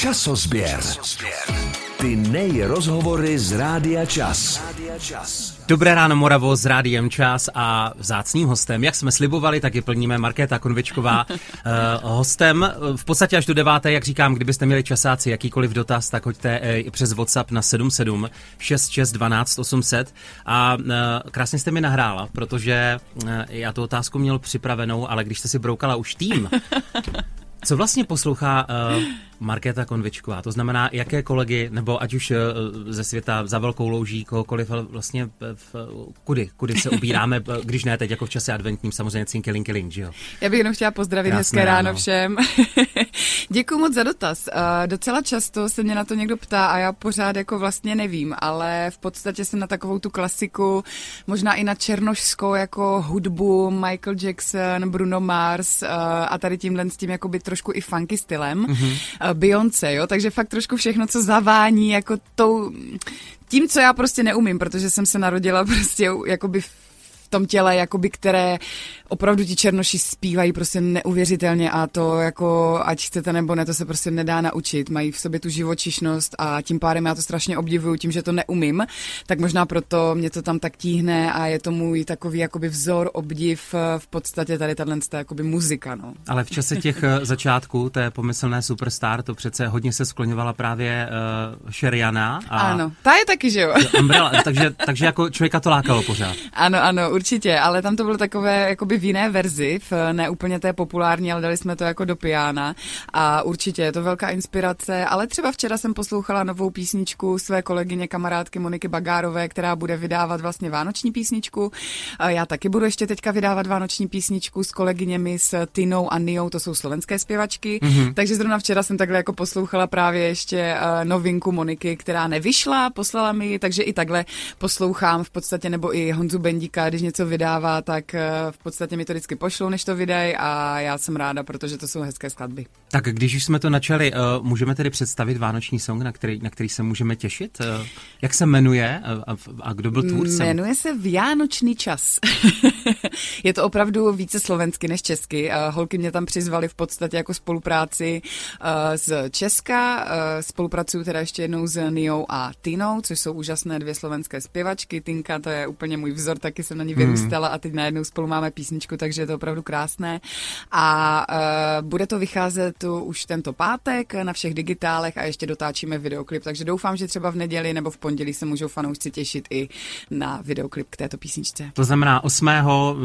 Časozběr. Ty nejrozhovory z Rádia Čas. Dobré ráno Moravo s Rádiem Čas a vzácným hostem, jak jsme slibovali, tak je plníme Markéta Konvičková. uh, hostem eh, v podstatě až do deváté, jak říkám, kdybyste měli časáci jakýkoliv dotaz, tak hoďte uh, přes WhatsApp na 77 66 12 800 a uh, krásně jste mi nahrála, protože uh, já tu otázku měl připravenou, ale když jste si broukala už tým, co vlastně poslouchá uh, Markéta Konvičková? To znamená, jaké kolegy, nebo ať už uh, ze světa za velkou louží, kohokoliv, ale vlastně v, kudy, kudy se ubíráme, když ne teď jako v čase adventním, samozřejmě cinky linky link, že jo? Já bych jenom chtěla pozdravit Krásné hezké ráno, ráno všem. Děkuji moc za dotaz. Uh, docela často se mě na to někdo ptá a já pořád jako vlastně nevím, ale v podstatě jsem na takovou tu klasiku, možná i na černošskou jako hudbu Michael Jackson, Bruno Mars uh, a tady tímhle s tím jako by trošku i funky stylem. Mm-hmm. Beyoncé, jo, takže fakt trošku všechno, co zavání jako tou, tím, co já prostě neumím, protože jsem se narodila prostě jakoby tom těle, jakoby, které opravdu ti černoši zpívají prostě neuvěřitelně a to jako, ať chcete nebo ne, to se prostě nedá naučit. Mají v sobě tu živočišnost a tím pádem já to strašně obdivuju tím, že to neumím, tak možná proto mě to tam tak tíhne a je to můj takový jakoby vzor, obdiv v podstatě tady tahle jakoby muzika, no. Ale v čase těch eh, začátků té pomyslné superstar to přece hodně se skloňovala právě uh, Sheriana. A... Ano, ta je taky, že jo. Umbrella, takže, takže jako člověka to lákalo pořád. Ano, ano, určitě, ale tam to bylo takové jakoby v jiné verzi, v ne úplně té populární, ale dali jsme to jako do piana a určitě je to velká inspirace, ale třeba včera jsem poslouchala novou písničku své kolegyně, kamarádky Moniky Bagárové, která bude vydávat vlastně vánoční písničku. Já taky budu ještě teďka vydávat vánoční písničku s kolegyněmi s Tinou a Niou, to jsou slovenské zpěvačky, mm-hmm. takže zrovna včera jsem takhle jako poslouchala právě ještě eh, novinku Moniky, která nevyšla, poslala mi, takže i takhle poslouchám v podstatě, nebo i Honzu Bendíka, když něco vydává, tak eh, v podstatě mi to vždycky pošlou, než to vydají a já jsem ráda, protože to jsou hezké skladby. Tak když už jsme to načali, uh, můžeme tedy představit vánoční song, na který, na který se můžeme těšit? Uh, jak se jmenuje a, a kdo byl tvůrcem? Jmenuje se Vánoční čas. je to opravdu více slovensky než česky. Holky mě tam přizvali v podstatě jako spolupráci z Česka. Spolupracuju teda ještě jednou s Niou a Tinou, což jsou úžasné dvě slovenské zpěvačky. Tinka, to je úplně můj vzor, taky jsem na ní vyrůstala hmm. a teď najednou spolu máme písničku, takže je to opravdu krásné. A uh, bude to vycházet tu už tento pátek na všech digitálech a ještě dotáčíme videoklip, takže doufám, že třeba v neděli nebo v pondělí se můžou fanoušci těšit i na videoklip k této písničce. To znamená 8.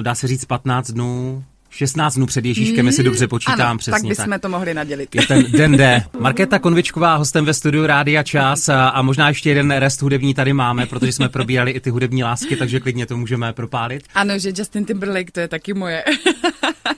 dá se říct 15 dnů 16 dnů před Ježíškem, mm, jestli dobře počítám ano, přesně. tak bychom tak. to mohli nadělit. Je ten den D. Markéta Konvičková, hostem ve studiu Rádia Čas a, a možná ještě jeden rest hudební tady máme, protože jsme probírali i ty hudební lásky, takže klidně to můžeme propálit. Ano, že Justin Timberlake, to je taky moje.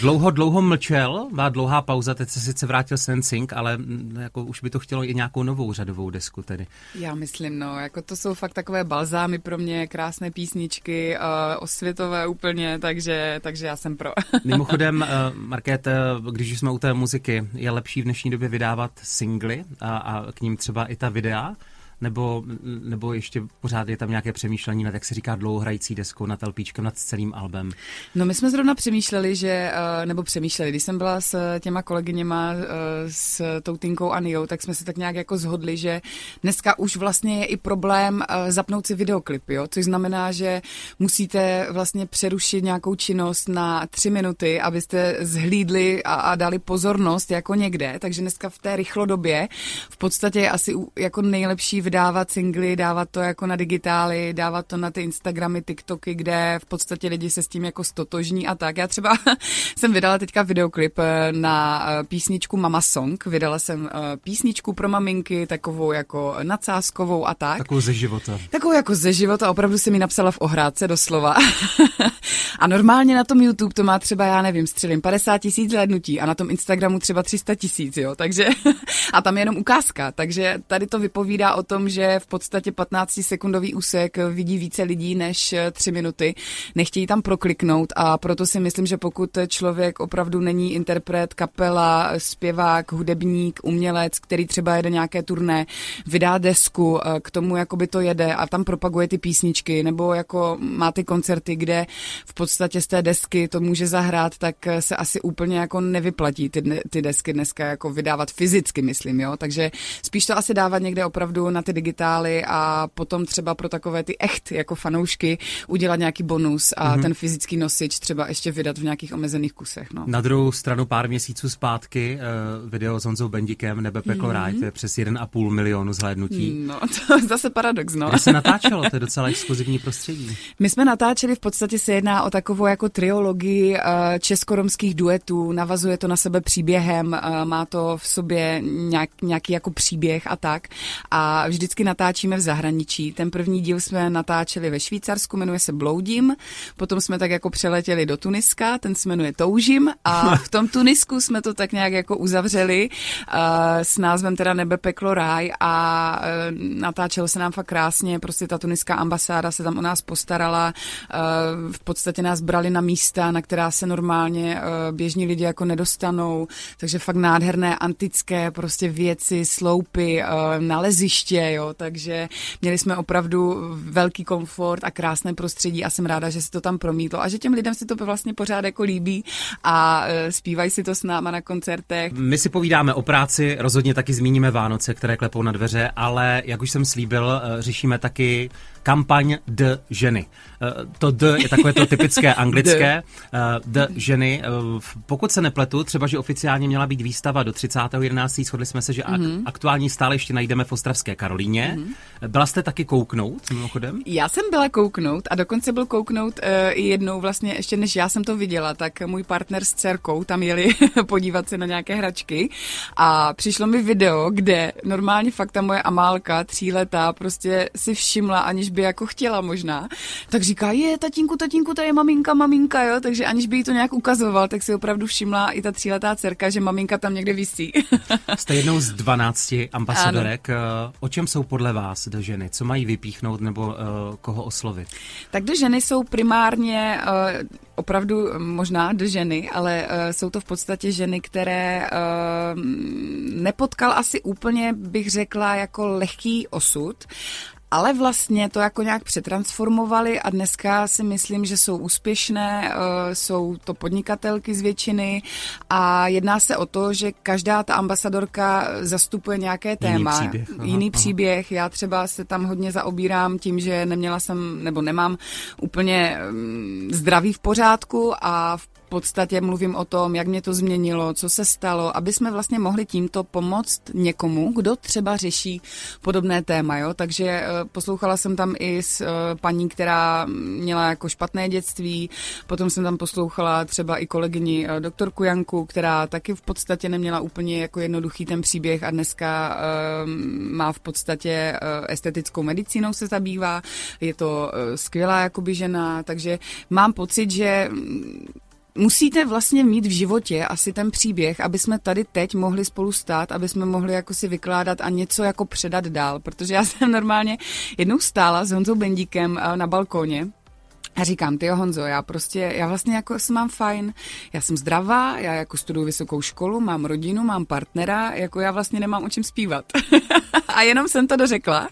Dlouho, dlouho mlčel, byla dlouhá pauza, teď se sice vrátil Sensing, ale mm, jako už by to chtělo i nějakou novou řadovou desku tedy. Já myslím, no, jako to jsou fakt takové balzámy pro mě, krásné písničky, uh, osvětové úplně, takže, takže já jsem pro. Mimochodem, uh, Market, uh, když jsme u té muziky, je lepší v dnešní době vydávat singly a, a k ním třeba i ta videa, nebo, nebo ještě pořád je tam nějaké přemýšlení nad, jak se říká, dlouhohrající deskou, nad LPčkem, nad celým albem? No my jsme zrovna přemýšleli, že, eh, nebo přemýšleli, když jsem byla s těma kolegyněma, eh, s tou Tinkou a Niou, tak jsme se tak nějak jako zhodli, že dneska už vlastně je i problém eh, zapnout si videoklip, jo? což znamená, že musíte vlastně přerušit nějakou činnost na tři minuty, abyste zhlídli a, a dali pozornost jako někde, takže dneska v té rychlodobě v podstatě je asi jako nejlepší vydávat singly, dávat to jako na digitály, dávat to na ty Instagramy, TikToky, kde v podstatě lidi se s tím jako stotožní a tak. Já třeba jsem vydala teďka videoklip eh, na eh, písničku Mama Song. Vydala jsem eh, písničku pro maminky, takovou jako nadsázkovou a tak. Takovou ze života. Takovou jako ze života, opravdu si mi napsala v ohrádce doslova. a normálně na tom YouTube to má třeba, já nevím, střelím 50 tisíc hlednutí a na tom Instagramu třeba 300 tisíc, jo. Takže, a tam je jenom ukázka. Takže tady to vypovídá o tom, tom, že v podstatě 15-sekundový úsek vidí více lidí než 3 minuty. Nechtějí tam prokliknout a proto si myslím, že pokud člověk opravdu není interpret, kapela, zpěvák, hudebník, umělec, který třeba jede nějaké turné, vydá desku, eh, k tomu jakoby to jede a tam propaguje ty písničky, nebo jako má ty koncerty, kde v podstatě z té desky to může zahrát, tak se asi úplně jako nevyplatí ty, ty desky dneska jako vydávat fyzicky, myslím, jo. Takže spíš to asi dávat někde opravdu na ty digitály a potom třeba pro takové ty echt jako fanoušky udělat nějaký bonus a mm-hmm. ten fyzický nosič třeba ještě vydat v nějakých omezených kusech. No. Na druhou stranu pár měsíců zpátky uh, video s Honzou Bendikem Nebe peklo mm-hmm. ráj, to je přes 1,5 milionu zhlédnutí. No, to je zase paradox, no. Kde se natáčelo, to je docela exkluzivní prostředí. My jsme natáčeli, v podstatě se jedná o takovou jako triologii uh, českoromských duetů, navazuje to na sebe příběhem, uh, má to v sobě nějak, nějaký jako příběh a tak. A vždycky natáčíme v zahraničí. Ten první díl jsme natáčeli ve Švýcarsku, jmenuje se Bloudím, potom jsme tak jako přeletěli do Tuniska, ten se jmenuje Toužím. A v tom Tunisku jsme to tak nějak jako uzavřeli uh, s názvem teda Nebe, peklo, ráj. A uh, natáčelo se nám fakt krásně, prostě ta tuniská ambasáda se tam o nás postarala, uh, v podstatě nás brali na místa, na která se normálně uh, běžní lidi jako nedostanou, takže fakt nádherné antické prostě věci, sloupy, uh, naleziště, jo, takže měli jsme opravdu velký komfort a krásné prostředí a jsem ráda, že se to tam promítlo a že těm lidem si to vlastně pořád jako líbí a uh, zpívají si to s náma na koncertech. My si povídáme o práci, rozhodně taky zmíníme Vánoce, které klepou na dveře, ale jak už jsem slíbil, řešíme taky kampaň D ženy. Eh, to D je takové to typické anglické. Eh, D ženy. Eh, pokud se nepletu, třeba, že oficiálně měla být výstava do 30.11. Shodli jsme se, že mm-hmm. aktuální stále ještě najdeme v Ostravské Karolíně. Mm-hmm. Byla jste taky kouknout mimochodem? Já jsem byla kouknout a dokonce byl kouknout i uh, jednou vlastně, ještě než já jsem to viděla, tak můj partner s dcerkou tam jeli podívat se na nějaké hračky a přišlo mi video, kde normálně fakt ta moje Amálka, tříletá, prostě si všimla, aniž by jako chtěla možná, tak říká, je, tatínku, tatínku, to je maminka, maminka, jo, takže aniž by jí to nějak ukazoval, tak si opravdu všimla i ta tříletá dcerka, že maminka tam někde visí. Jste jednou z 12 ambasadorek. Ano. O čem jsou podle vás do ženy? Co mají vypíchnout nebo uh, koho oslovit? Tak do ženy jsou primárně uh, opravdu možná do ženy, ale uh, jsou to v podstatě ženy, které uh, nepotkal asi úplně, bych řekla, jako lehký osud, ale vlastně to jako nějak přetransformovali a dneska si myslím, že jsou úspěšné, eh, jsou to podnikatelky z většiny a jedná se o to, že každá ta ambasadorka zastupuje nějaké téma, jiný příběh. Aha, jiný aha. příběh. Já třeba se tam hodně zaobírám tím, že neměla jsem nebo nemám úplně mm, zdraví v pořádku a v podstatě mluvím o tom, jak mě to změnilo, co se stalo, aby jsme vlastně mohli tímto pomoct někomu, kdo třeba řeší podobné téma. Jo? Takže eh, poslouchala jsem tam i s eh, paní, která měla jako špatné dětství, potom jsem tam poslouchala třeba i kolegyni eh, doktorku Janku, která taky v podstatě neměla úplně jako jednoduchý ten příběh a dneska má v podstatě estetickou medicínou se zabývá, je to skvělá jakoby žena, takže mám pocit, že musíte vlastně mít v životě asi ten příběh, aby jsme tady teď mohli spolu stát, aby jsme mohli jako si vykládat a něco jako předat dál, protože já jsem normálně jednou stála s Honzou Bendíkem eh, na balkóně a říkám, ty Honzo, já prostě, já vlastně jako se mám fajn, já jsem zdravá, já jako studuju vysokou školu, mám rodinu, mám partnera, jako já vlastně nemám o čem zpívat. a jenom jsem to dořekla.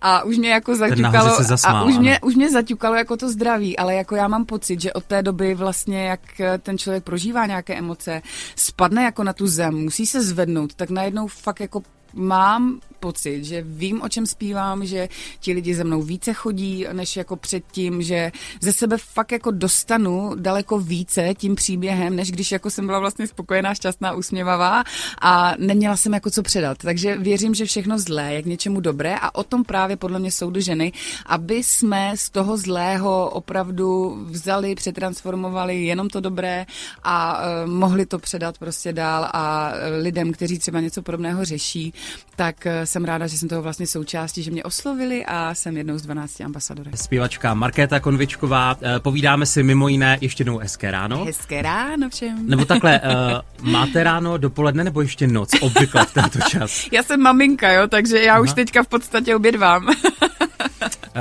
A už mě jako zaťukalo, se zasmál, a už mě, už mě zaťukalo jako to zdraví, ale jako já mám pocit, že od té doby vlastně, jak ten člověk prožívá nějaké emoce, spadne jako na tu zem, musí se zvednout, tak najednou fakt jako mám pocit, že vím, o čem zpívám, že ti lidi ze mnou více chodí, než jako předtím, že ze sebe fakt jako dostanu daleko více tím příběhem, než když jako jsem byla vlastně spokojená, šťastná, usměvavá a neměla jsem jako co předat. Takže věřím, že všechno zlé je k něčemu dobré a o tom právě podle mě jsou ženy, aby jsme z toho zlého opravdu vzali, přetransformovali jenom to dobré a uh, mohli to předat prostě dál a lidem, kteří třeba něco podobného řeší, tak jsem ráda, že jsem toho vlastně součástí, že mě oslovili a jsem jednou z 12 ambasadorek. Zpěvačka Markéta Konvičková, eh, povídáme si mimo jiné ještě jednou hezké ráno. Hezké ráno všem. Nebo takhle, uh, máte ráno, dopoledne nebo ještě noc, obvykle v tento čas? Já jsem maminka, jo, takže já Aha. už teďka v podstatě obědvám.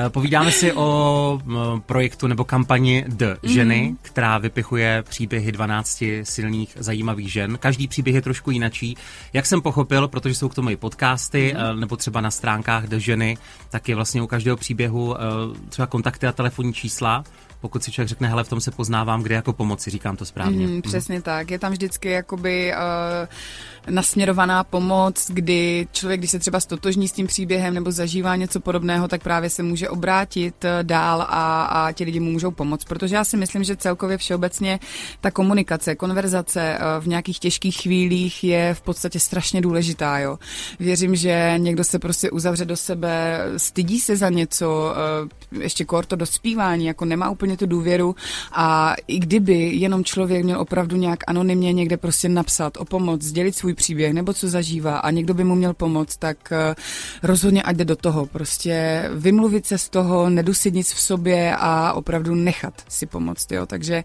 Eh, povídáme si o projektu nebo kampani The Ženy, mm. která vypichuje příběhy 12 silných, zajímavých žen. Každý příběh je trošku jinačí. Jak jsem pochopil, protože jsou k tomu i podcasty, mm. nebo třeba na stránkách The Ženy, tak je vlastně u každého příběhu eh, třeba kontakty a telefonní čísla pokud si člověk řekne, hele, v tom se poznávám, kde jako pomoci, říkám to správně. Mm, přesně mm. tak. Je tam vždycky jakoby uh, nasměrovaná pomoc, kdy člověk, když se třeba stotožní s tím příběhem nebo zažívá něco podobného, tak právě se může obrátit uh, dál a, a ti lidi mu můžou pomoct. Protože já si myslím, že celkově všeobecně ta komunikace, konverzace uh, v nějakých těžkých chvílích je v podstatě strašně důležitá. Jo. Věřím, že někdo se prostě uzavře do sebe, stydí se za něco, uh, ještě kor to dospívání, jako nemá úplně úplně tu důvěru a i kdyby jenom člověk měl opravdu nějak anonymně někde prostě napsat o pomoc, sdělit svůj příběh nebo co zažívá a někdo by mu měl pomoct, tak eh, rozhodně ať jde do toho. Prostě vymluvit se z toho, nedusit nic v sobě a opravdu nechat si pomoct. Jo. Takže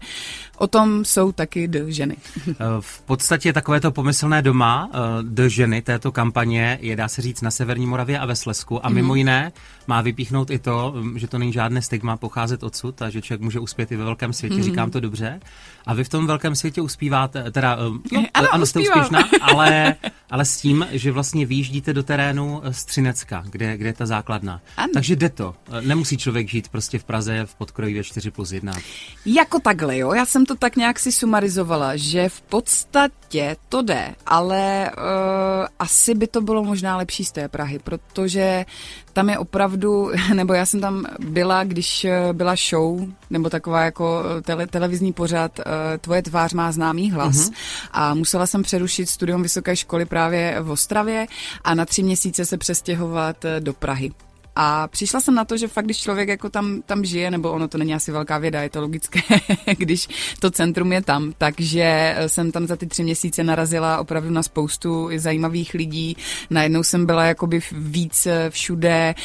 o tom jsou taky D ženy. Eh, v podstatě takovéto pomyslné doma eh, D ženy této kampaně je, dá se říct, na Severní Moravě a ve Slesku a mimo mm-hmm. jiné má vypíchnout i to, mm, že to není žádné stigma pocházet odsud a že člověk může uspět i ve velkém světě, mm-hmm. říkám to dobře. A vy v tom velkém světě uspíváte, teda, no, ano, ano jste úspěšná, ale, ale s tím, že vlastně výjíždíte do terénu z Třinecka, kde, kde je ta základna. Ano. Takže jde to. Nemusí člověk žít prostě v Praze v podkroji ve 4 plus 1. Jako takhle, jo. Já jsem to tak nějak si sumarizovala, že v podstatě to jde, ale uh, asi by to bylo možná lepší z té Prahy, protože tam je opravdu, nebo já jsem tam byla, když eh, byla show, nebo taková jako eh, tele, televizní pořad eh, Tvoje tvář má známý hlas uh-huh. a musela jsem přerušit studium vysoké školy právě v Ostravě a na tři měsíce se přestěhovat do Prahy. A přišla jsem na to, že fakt, když člověk jako tam, tam žije, nebo ono to není asi velká věda, je to logické, když to centrum je tam, takže jsem tam za ty tři měsíce narazila opravdu na spoustu zajímavých lidí. Najednou jsem byla jakoby víc všude,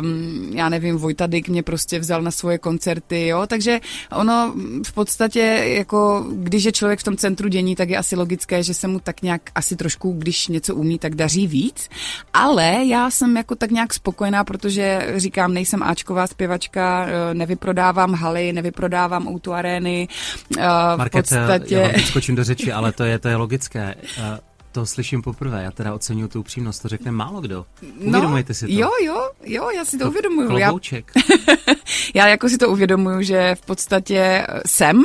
um, já nevím, Vojta Dyk mě prostě vzal na svoje koncerty, jo, takže ono v podstatě jako, když je člověk v tom centru dění, tak je asi logické, že se mu tak nějak asi trošku, když něco umí, tak daří víc, ale já jsem jako tak nějak spokojená, protože říkám, nejsem Ačková zpěvačka, eh, nevyprodávám haly, nevyprodávám auto arény. Eh, Market, v podstatě... já vám skočím do řeči, ale to je, to je logické. To slyším poprvé, já teda oceňuju tu upřímnost, to řekne málo kdo. No, Uvědomujete no, si to? Jo, jo, jo, já si to, to uvědomuju. Klobouček. Já, já jako si to uvědomuju, že v podstatě eh, jsem,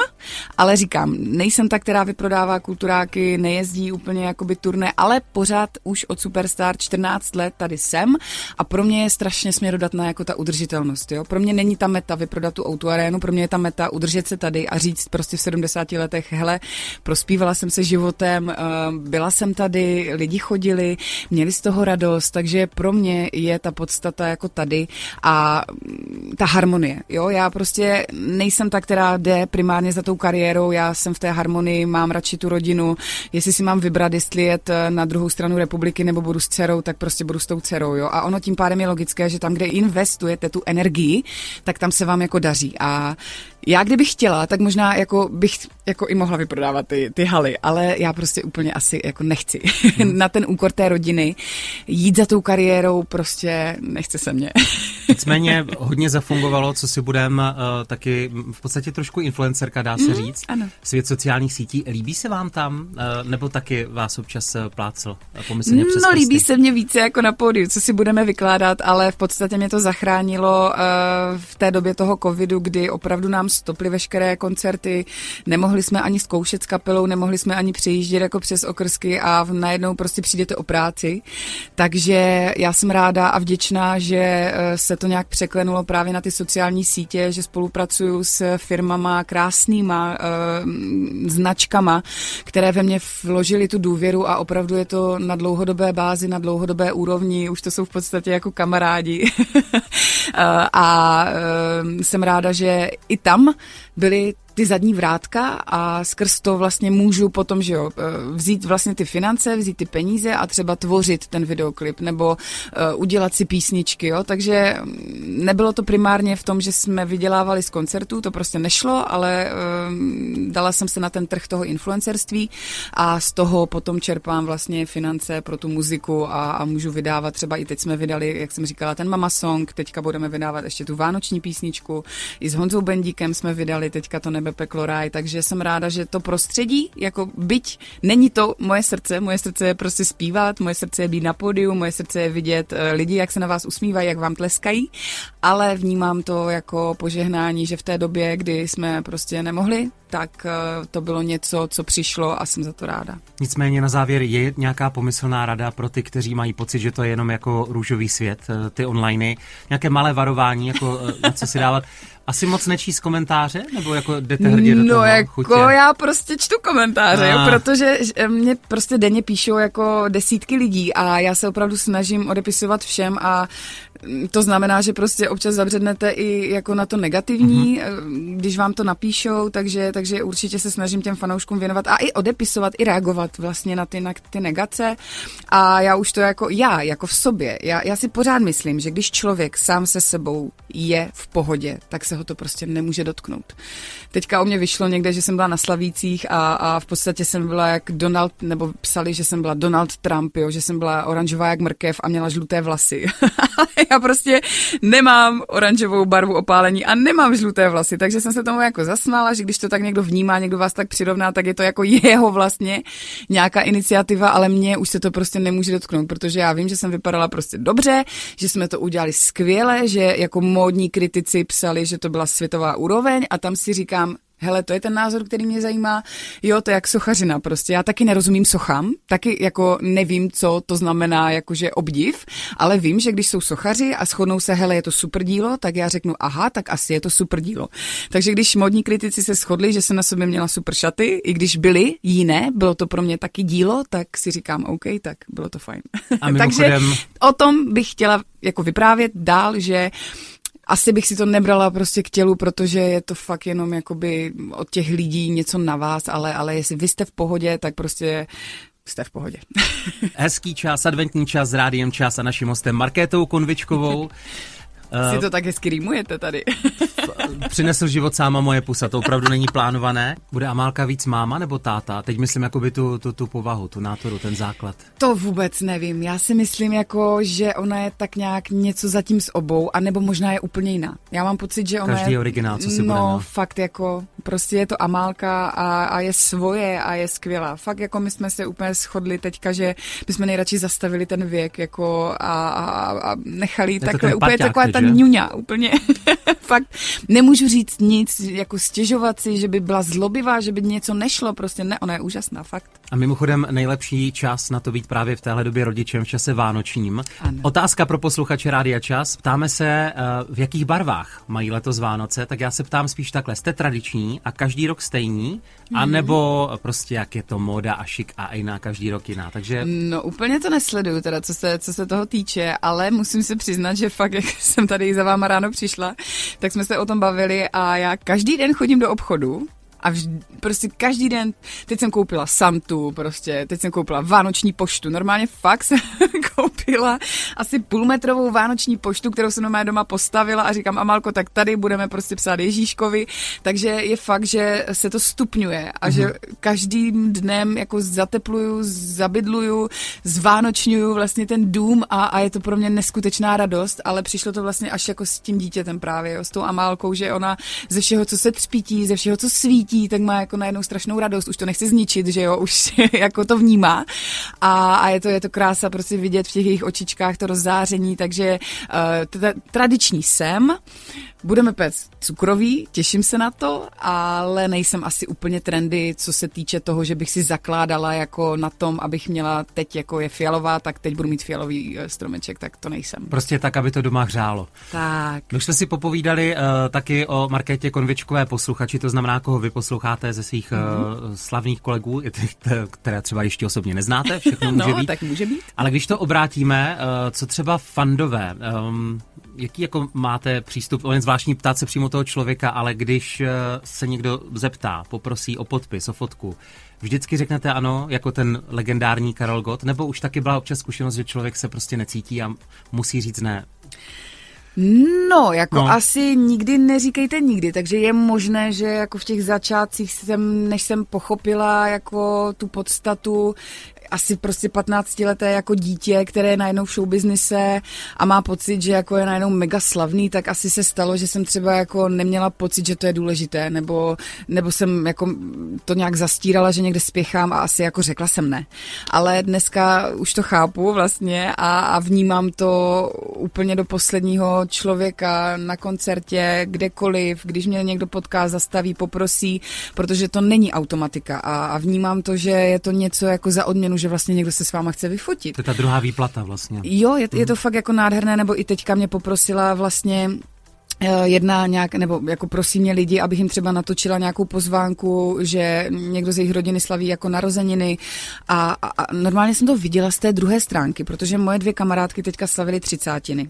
ale říkám, nejsem ta, která vyprodává kulturáky, nejezdí úplně jakoby turné, ale pořád už od Superstar 14 let tady jsem a pro mě je strašně směrodatná jako ta udržitelnost. Jo? Pro mě není ta meta vyprodat tu autoarénu, pro mě je ta meta udržet se tady a říct prostě v 70 letech, hele, prospívala jsem se životem, eh, byla jsem tady, lidi chodili, měli z toho radost, takže pro mě je ta podstata jako tady a ta harmonie. Jo? Já prostě nejsem ta, která jde primárně za tou kariérou, já jsem v té harmonii, mám radši tu rodinu, jestli si mám vybrat, jestli jet na druhou stranu republiky nebo budu s dcerou, tak prostě budu s tou dcerou. Jo? A ono tím pádem je logické, že tam, kde investujete tu energii, tak tam se vám jako daří. A já kdybych chtěla, tak možná jako bych jako i mohla vyprodávat ty, ty haly, ale já prostě úplně asi jako nechci hmm. na ten úkor té rodiny jít za tou kariérou, prostě nechce se mě. Nicméně hodně zafungovalo, co si budem uh, taky v podstatě trošku influencerka, dá se mm, říct. Ano. Svět sociálních sítí. Líbí se vám tam, uh, nebo taky vás občas uh, plácel pomyslně přes No prsty? líbí se mně více jako na pódiu, co si budeme vykládat, ale v podstatě mě to zachránilo uh, v té době toho covidu, kdy opravdu nám stoply veškeré koncerty, nemohli jsme ani zkoušet s kapelou, nemohli jsme ani přejíždět jako přes okrsky a najednou prostě přijdete o práci. Takže já jsem ráda a vděčná, že se to nějak překlenulo právě na ty sociální sítě, že spolupracuju s firmama krásnýma uh, značkama, které ve mně vložili tu důvěru a opravdu je to na dlouhodobé bázi, na dlouhodobé úrovni, už to jsou v podstatě jako kamarádi. uh, a uh, jsem ráda, že i tam byli ty zadní vrátka a skrz to vlastně můžu potom, že jo, eh, vzít vlastně ty finance, vzít ty peníze a třeba tvořit ten videoklip nebo uh, udělat si písničky, jo, takže mm, nebylo to primárně v tom, že jsme vydělávali z koncertů, to prostě nešlo, ale uh, dala jsem se na ten trh toho influencerství a z toho potom čerpám vlastně finance pro tu muziku a, a můžu vydávat třeba i teď jsme vydali, jak jsem říkala, ten Mama Song, teďka budeme vydávat ještě tu vánoční písničku, i s Honzou Bendíkem jsme vydali teďka to nebe peklo ráj, takže jsem ráda, že to prostředí, jako byť není to moje srdce, moje srdce je prostě zpívat, moje srdce je být na pódiu, moje srdce je vidět eh, lidi, jak se na vás usmívají, jak vám tleskají, ale vnímám to jako požehnání, že v té době, kdy jsme prostě nemohli tak eh, to bylo něco, co přišlo a jsem za to ráda. Nicméně na závěr je nějaká pomyslná rada pro ty, kteří mají pocit, že to je jenom jako růžový svět, eh, ty online, nějaké malé varování, jako na co si dávat. Asi moc nečíst komentáře? Nebo jako jdete hrdě do no, toho jako chutě? já prostě čtu komentáře, jo, protože mě prostě denně píšou jako desítky lidí a já se opravdu snažím odepisovat všem a to znamená, že prostě občas zabřednete i jako na to negativní, mm-hmm. když vám to napíšou, takže, takže určitě se snažím těm fanouškům věnovat a i odepisovat, i reagovat vlastně na ty, na ty negace. A já už to jako já, jako v sobě, já, já si pořád myslím, že když člověk sám se sebou je v pohodě, tak se ho to prostě nemůže dotknout. Teďka o mě vyšlo někde, že jsem byla na Slavících a, a v podstatě jsem byla jak Donald, nebo psali, že jsem byla Donald Trump, jo, že jsem byla oranžová jak mrkev a měla žluté vlasy. já prostě nemám oranžovou barvu opálení a nemám žluté vlasy, takže jsem se tomu jako zasmála, že když to tak někdo vnímá, někdo vás tak přirovná, tak je to jako jeho vlastně nějaká iniciativa, ale mě už se to prostě nemůže dotknout, protože já vím, že jsem vypadala prostě dobře, že jsme to udělali skvěle, že jako módní kritici psali, že to byla světová úroveň a tam si říkám, hele, to je ten názor, který mě zajímá. Jo, to je jak sochařina prostě. Já taky nerozumím sochám, taky jako nevím, co to znamená jakože obdiv, ale vím, že když jsou sochaři a shodnou se, hele, je to super dílo, tak já řeknu, aha, tak asi je to super dílo. Takže když modní kritici se shodli, že jsem na sobě měla super šaty, i když byly jiné, bylo to pro mě taky dílo, tak si říkám, OK, tak bylo to fajn. A Takže o tom bych chtěla jako vyprávět dál, že asi bych si to nebrala prostě k tělu, protože je to fakt jenom jakoby od těch lidí něco na vás, ale, ale jestli vy jste v pohodě, tak prostě jste v pohodě. Hezký čas, adventní čas s rádiem čas a naším hostem Markétou Konvičkovou. Si to tak hezky rýmujete tady. Přinesl život sáma moje pusa, to opravdu není plánované. Bude Amálka víc máma nebo táta? Teď myslím jako by tu, tu, tu povahu, tu nátoru, ten základ. To vůbec nevím. Já si myslím jako, že ona je tak nějak něco zatím s obou, anebo možná je úplně jiná. Já mám pocit, že ona Každý je... originál, co si No, budeme. fakt jako, prostě je to Amálka a, a je svoje a je skvělá. Fakt jako my jsme se úplně shodli teďka, že bychom nejradši zastavili ten věk jako a, a, a nechali takhle úplně taková ta ňuňa, úplně fakt nemůžu říct nic, jako stěžovat si, že by byla zlobivá, že by něco nešlo, prostě ne, ona je úžasná, fakt. A mimochodem nejlepší čas na to být právě v téhle době rodičem v čase vánočním. Ano. Otázka pro posluchače Rádia Čas. Ptáme se, eh, v jakých barvách mají letos Vánoce, tak já se ptám spíš takhle. Jste tradiční a každý rok stejní, Mhm. a nebo prostě jak je to móda a šik a jiná každý rok jiná. Takže No úplně to nesleduju teda, co se, co se toho týče, ale musím se přiznat, že fakt, jak jsem tady za váma ráno přišla, tak jsme se o tom bavili a já každý den chodím do obchodu a vž, prostě každý den, teď jsem koupila Santu, prostě, teď jsem koupila Vánoční poštu. Normálně fakt jsem koupila asi půlmetrovou Vánoční poštu, kterou jsem normálně doma postavila a říkám, Amalko, tak tady budeme prostě psát Ježíškovi. Takže je fakt, že se to stupňuje a mm-hmm. že každým dnem jako zatepluju, zabydluju, zvánočňuju vlastně ten dům a, a je to pro mě neskutečná radost, ale přišlo to vlastně až jako s tím dítětem právě, jo, s tou Amálkou, že ona ze všeho, co se třpítí, ze všeho, co svítí, tak má jako najednou strašnou radost, už to nechce zničit, že jo, už jako to vnímá. A, a je to, je to krása prostě vidět v těch jejich očičkách to rozzáření, takže uh, tradiční jsem, Budeme péct cukrový, těším se na to, ale nejsem asi úplně trendy, co se týče toho, že bych si zakládala jako na tom, abych měla teď jako je fialová, tak teď budu mít fialový eh, stromeček, tak to nejsem. Prostě tak, aby to doma hřálo. Tak. My už jsme si popovídali uh, taky o Markétě Konvičkové posluchači, to znamená, koho vy posloucháte ze svých mm-hmm. uh, slavných kolegů, které třeba ještě osobně neznáte, všechno může no, být. tak může být. Ale když to obrátíme. Uh, co třeba fandové? Um, jaký jako máte přístup, on je zvláštní ptát se přímo toho člověka, ale když uh, se někdo zeptá, poprosí o podpis, o fotku, vždycky řeknete ano, jako ten legendární Karol Gott, nebo už taky byla občas zkušenost, že člověk se prostě necítí a musí říct ne? No, jako no. asi nikdy neříkejte nikdy, takže je možné, že jako v těch začátcích jsem, než jsem pochopila jako tu podstatu, asi prostě 15 leté jako dítě, které je najednou v showbiznise a má pocit, že jako je najednou mega slavný, tak asi se stalo, že jsem třeba jako neměla pocit, že to je důležité, nebo, nebo jsem jako to nějak zastírala, že někde spěchám a asi jako řekla jsem ne. Ale dneska už to chápu vlastně a, a vnímám to úplně do posledního člověka na koncertě, kdekoliv, když mě někdo potká, zastaví, poprosí, protože to není automatika a, a vnímám to, že je to něco jako za odměnu, že vlastně někdo se s váma chce vyfotit. To je ta druhá výplata vlastně. Jo, je, je to fakt jako nádherné, nebo i teďka mě poprosila vlastně Eh, jedna nějak, nebo jako prosí mě lidi, abych jim třeba natočila nějakou pozvánku, že někdo z jejich rodiny slaví jako narozeniny a, a, a normálně jsem to viděla z té druhé stránky, protože moje dvě kamarádky teďka slavily třicátiny.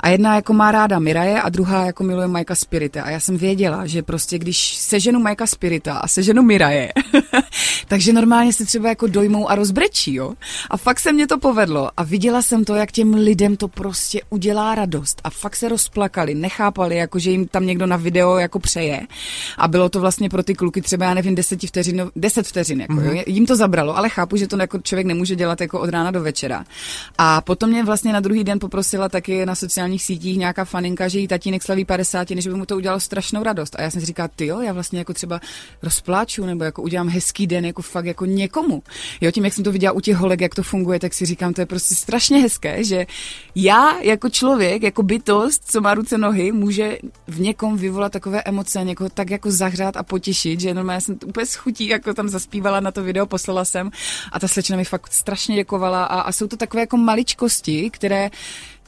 A jedna jako má ráda Miraje a druhá jako miluje Majka Spirita. A já jsem věděla, že prostě když seženu Majka Spirita a seženu Miraje, takže normálně se třeba jako dojmou a rozbrečí, jo. A fakt se mě to povedlo a viděla jsem to, jak těm lidem to prostě udělá radost a fakt se rozplakali, nechápali, dělali, jako že jim tam někdo na video jako přeje. A bylo to vlastně pro ty kluky třeba, já nevím, deseti vteřin, deset vteřin, jako, mm-hmm. jo. Jim to zabralo, ale chápu, že to jako člověk nemůže dělat jako od rána do večera. A potom mě vlastně na druhý den poprosila taky na sociálních sítích nějaká faninka, že jí tatínek slaví 50, než by mu to udělalo strašnou radost. A já jsem si říkala, ty jo, já vlastně jako třeba rozpláču nebo jako udělám hezký den jako fakt jako někomu. Jo, tím, jak jsem to viděla u těch holek, jak to funguje, tak si říkám, to je prostě strašně hezké, že já jako člověk, jako bytost, co má ruce nohy, může může v někom vyvolat takové emoce, někoho tak jako zahřát a potěšit, že normálně jsem úplně schutí, jako tam zaspívala na to video, poslala jsem a ta slečna mi fakt strašně děkovala a, a jsou to takové jako maličkosti, které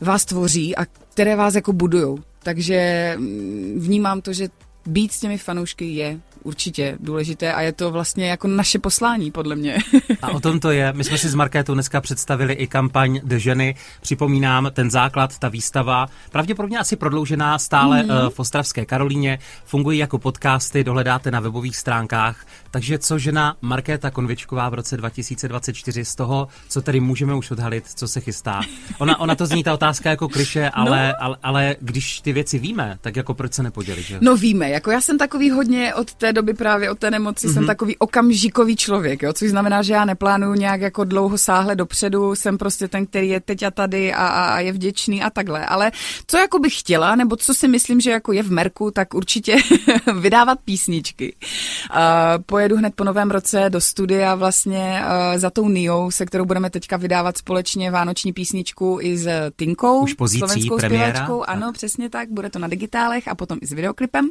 vás tvoří a které vás jako budujou. Takže mm, vnímám to, že být s těmi fanoušky je určitě důležité a je to vlastně jako naše poslání, podle mě. A o tom to je. My jsme si s Markétou dneska představili i kampaň The ženy. Připomínám, ten základ, ta výstava, pravděpodobně asi prodloužená stále mm-hmm. v Ostravské Karolíně, fungují jako podcasty, dohledáte na webových stránkách. Takže co žena Markéta Konvičková v roce 2024 z toho, co tady můžeme už odhalit, co se chystá. Ona, ona to zní ta otázka jako kliše, ale, no. ale, ale když ty věci víme, tak jako proč se nepodělit, že? No víme, jako já jsem takový hodně od té doby právě od té nemoci mm-hmm. jsem mhm. takový okamžikový člověk, jo, což znamená, že já neplánuju nějak jako dlouho sáhle dopředu, jsem prostě ten, který je teď a tady a, a je vděčný a takhle. Ale co jako bych chtěla, nebo co si myslím, že jako je v Merku, tak určitě vydávat písničky. Uh, pojedu hned po novém roce do studia vlastně uh, za tou Niou, se kterou budeme teďka vydávat společně vánoční písničku i s Tinkou, Už slovenskou zpěvačkou. Ano, tak. přesně tak, bude to na digitálech a potom i s videoklipem.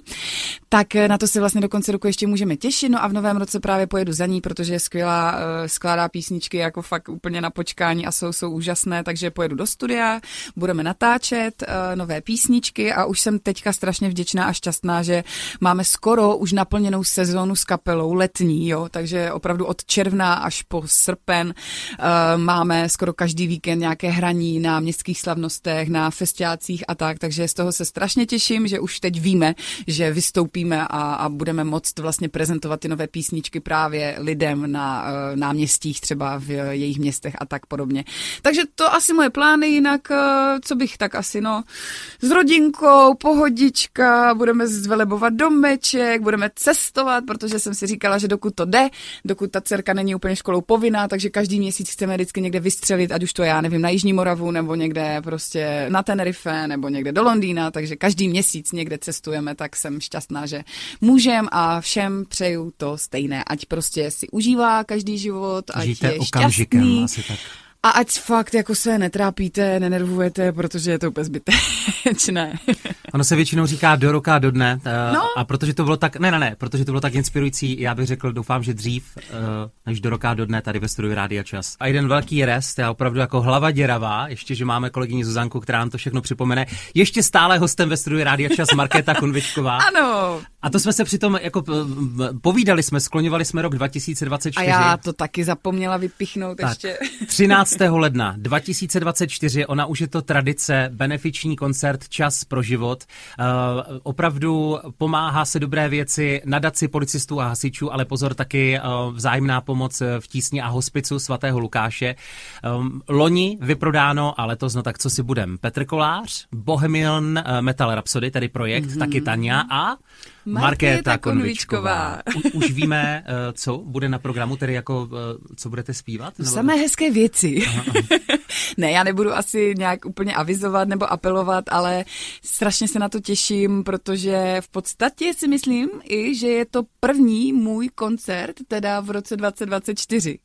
Tak na to se vlastně do konce roku ještě můžeme těšit, no a v novém roce právě pojedu za ní, protože je skvělá, uh, skládá písničky jako fakt úplně na počkání a jsou, jsou úžasné, takže pojedu do studia, budeme natáčet uh, nové písničky a už jsem teďka strašně vděčná a šťastná, že máme skoro už naplněnou sezónu s kapelou letní, jo, takže opravdu od června až po srpen uh, máme skoro každý víkend nějaké hraní na městských slavnostech, na festiácích a tak, takže z toho se strašně těším, že už teď víme, že vystoupíme a, a budeme moct vlastně prezentovat ty nové písničky právě lidem na uh, náměstích, třeba v jejich městech a tak podobně. Takže to asi moje plány, jinak uh, co bych tak asi, no, s rodinkou, pohodička, budeme zvelebovat domeček, budeme cestovat, protože jsem si říkala, že dokud to jde, dokud ta dcerka není úplně školou povinná, takže každý měsíc chceme vždycky někde vystřelit, ať už to já nevím, na Jižní Moravu, nebo někde prostě na Tenerife, nebo někde do Londýna, takže každý měsíc někde cestujeme, tak jsem šťastná, že můžem a všem přeju to stejné, ať prostě si užívá každý život, ať Žijte je šťastný. Asi tak. A ať fakt jako se netrápíte, nenervujete, protože je to úplně zbytečné. Ono se většinou říká do roka, do dne. Uh, no. A protože to bylo tak, ne, ne, ne, protože to bylo tak inspirující, já bych řekl, doufám, že dřív, uh, než do roka, do dne tady ve studiu Rádia Čas. A jeden velký rest, já opravdu jako hlava děravá, ještě, že máme kolegyni Zuzanku, která nám to všechno připomene. Ještě stále hostem ve studiu Rádia Čas Markéta Konvičková. ano. A to jsme se přitom jako povídali jsme, skloňovali jsme rok 2024. A já to taky zapomněla vypichnout tak, ještě. 13. ledna 2024, ona už je to tradice, benefiční koncert Čas pro život. Uh, opravdu pomáhá se dobré věci, nadaci policistů a hasičů, ale pozor taky uh, vzájemná pomoc v tísni a hospicu svatého Lukáše. Um, loni vyprodáno, ale to no tak co si budem. Petr Kolář, Bohemian Metal Rhapsody, tedy projekt, mm-hmm. taky Tania a Markéta Konvičková. Už víme, eh, co bude na programu, tedy jako, eh, co budete zpívat? Nebo... Samé hezké věci. Aha, aha. ne, já nebudu asi nějak úplně avizovat nebo apelovat, ale strašně se na to těším, protože v podstatě si myslím i, že je to první můj koncert, teda v roce 2024.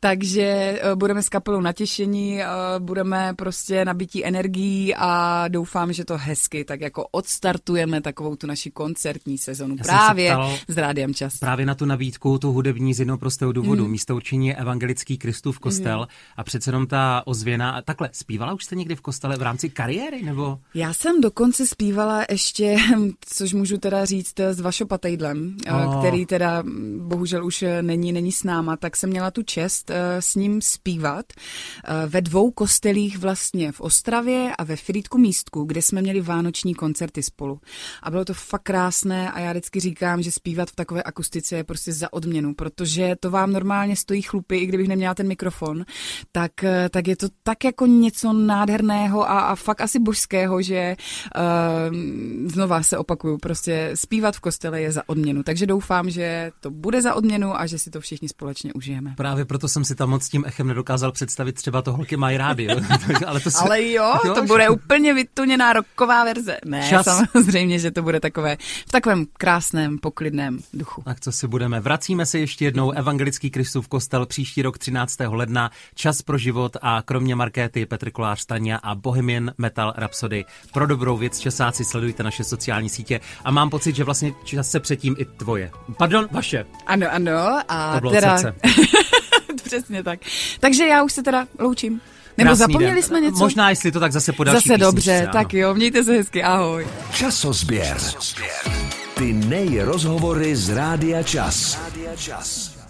Takže eh, budeme s kapelou natěšení, budeme prostě nabití energií a doufám, že to hezky tak jako odstartujeme takovou tu naši koncertní sezonu Já právě s Rádiem Čas. Právě na tu nabídku, tu hudební z jednoho prostého důvodu. Mm. Místo určení je evangelický Kristův kostel mm. a přece jenom ta ozvěna. Takhle, zpívala už jste někdy v kostele v rámci kariéry? nebo? Já jsem dokonce zpívala ještě, což můžu teda říct, s Vašo Patejdlem, oh. který teda bohužel už není, není s náma, tak jsem měla tu čest eh, s ním zpívat eh, ve dvou kostelích vlastně v Ostravě a ve Frýdku místku, kde jsme měli vánoční koncerty spolu. A bylo to fakt krásné a já vždycky říkám, že zpívat v takové akustice je prostě za odměnu, protože to vám normálně stojí chlupy, i kdybych neměla ten mikrofon, tak, eh, tak je to tak jako něco nádherného a, a fakt asi božského, že uh, znova se opakuju, prostě zpívat v kostele je za odměnu, takže doufám, že to bude za odměnu a že si to všichni společně užijeme. Právě proto jsem si tam moc tím echem nedokázal představit třeba to holky mají rádi. ale, to se... ale jo, jo, to bude úplně vytuněná roková verze. Ne, Čas. samozřejmě, že to bude takové v takovém krásném, poklidném duchu. Tak co si budeme? Vracíme se ještě jednou. Evangelický Kristův kostel příští rok 13. ledna. Čas pro život a kromě Markéty Petr Kolář Stania a Bohemian Metal Rhapsody. Pro dobrou věc časáci sledujte naše sociální sítě a mám pocit, že vlastně čas se předtím i tvoje. Pardon, vaše. Ano, ano. A to teda... Přesně tak. Takže já už se teda loučím. Nebo Krásný zapomněli den. jsme něco? Možná, jestli to tak zase podaří. Zase dobře, tak jo, mějte se hezky, ahoj. Časozběr. Ty nejrozhovory z Rádia Čas. Rádia Čas.